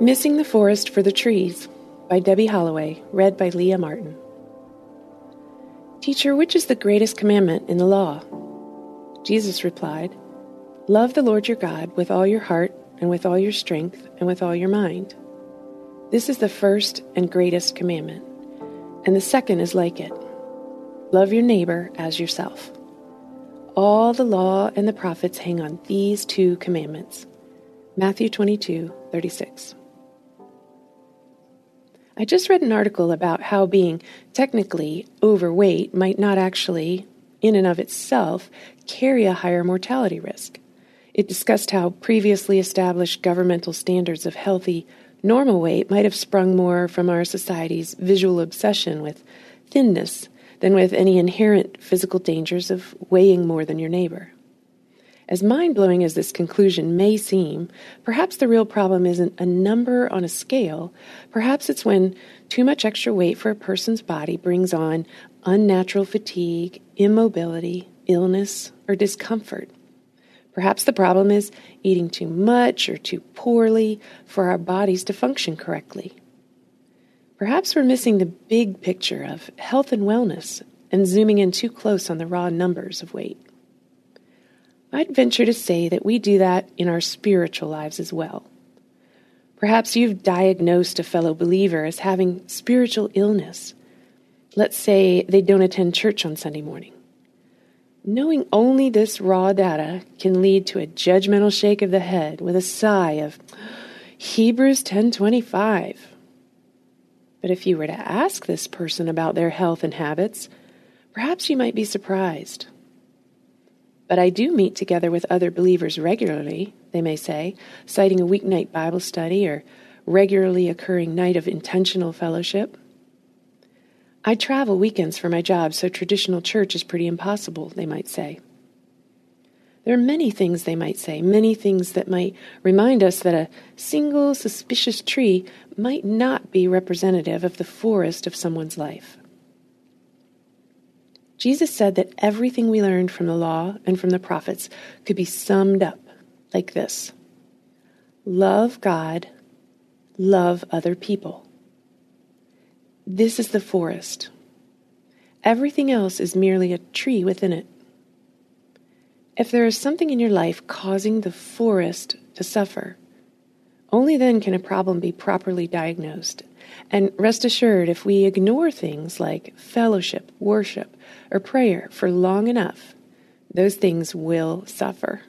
Missing the Forest for the Trees by Debbie Holloway, read by Leah Martin. Teacher, which is the greatest commandment in the law? Jesus replied, Love the Lord your God with all your heart, and with all your strength, and with all your mind. This is the first and greatest commandment, and the second is like it love your neighbor as yourself. All the law and the prophets hang on these two commandments. Matthew 22, 36. I just read an article about how being technically overweight might not actually, in and of itself, carry a higher mortality risk. It discussed how previously established governmental standards of healthy, normal weight might have sprung more from our society's visual obsession with thinness than with any inherent physical dangers of weighing more than your neighbor. As mind blowing as this conclusion may seem, perhaps the real problem isn't a number on a scale. Perhaps it's when too much extra weight for a person's body brings on unnatural fatigue, immobility, illness, or discomfort. Perhaps the problem is eating too much or too poorly for our bodies to function correctly. Perhaps we're missing the big picture of health and wellness and zooming in too close on the raw numbers of weight. I'd venture to say that we do that in our spiritual lives as well. Perhaps you've diagnosed a fellow believer as having spiritual illness. Let's say they don't attend church on Sunday morning. Knowing only this raw data can lead to a judgmental shake of the head with a sigh of Hebrews 10:25 but if you were to ask this person about their health and habits, perhaps you might be surprised. But I do meet together with other believers regularly, they may say, citing a weeknight Bible study or regularly occurring night of intentional fellowship. I travel weekends for my job, so traditional church is pretty impossible, they might say. There are many things they might say, many things that might remind us that a single suspicious tree might not be representative of the forest of someone's life. Jesus said that everything we learned from the law and from the prophets could be summed up like this Love God, love other people. This is the forest. Everything else is merely a tree within it. If there is something in your life causing the forest to suffer, only then can a problem be properly diagnosed. And rest assured, if we ignore things like fellowship, worship, or prayer for long enough, those things will suffer.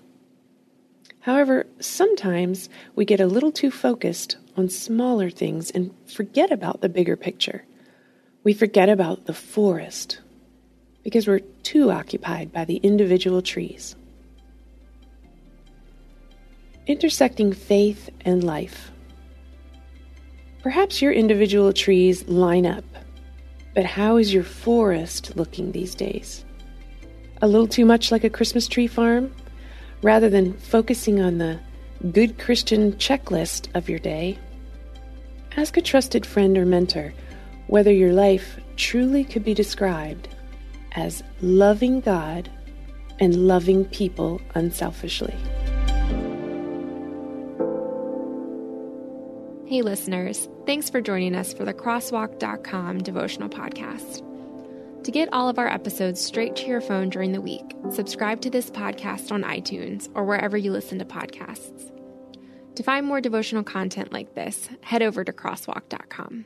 However, sometimes we get a little too focused on smaller things and forget about the bigger picture. We forget about the forest because we're too occupied by the individual trees intersecting faith and life. Perhaps your individual trees line up, but how is your forest looking these days? A little too much like a Christmas tree farm? Rather than focusing on the good Christian checklist of your day, ask a trusted friend or mentor whether your life truly could be described as loving God and loving people unselfishly. Hey, listeners, thanks for joining us for the Crosswalk.com devotional podcast. To get all of our episodes straight to your phone during the week, subscribe to this podcast on iTunes or wherever you listen to podcasts. To find more devotional content like this, head over to Crosswalk.com.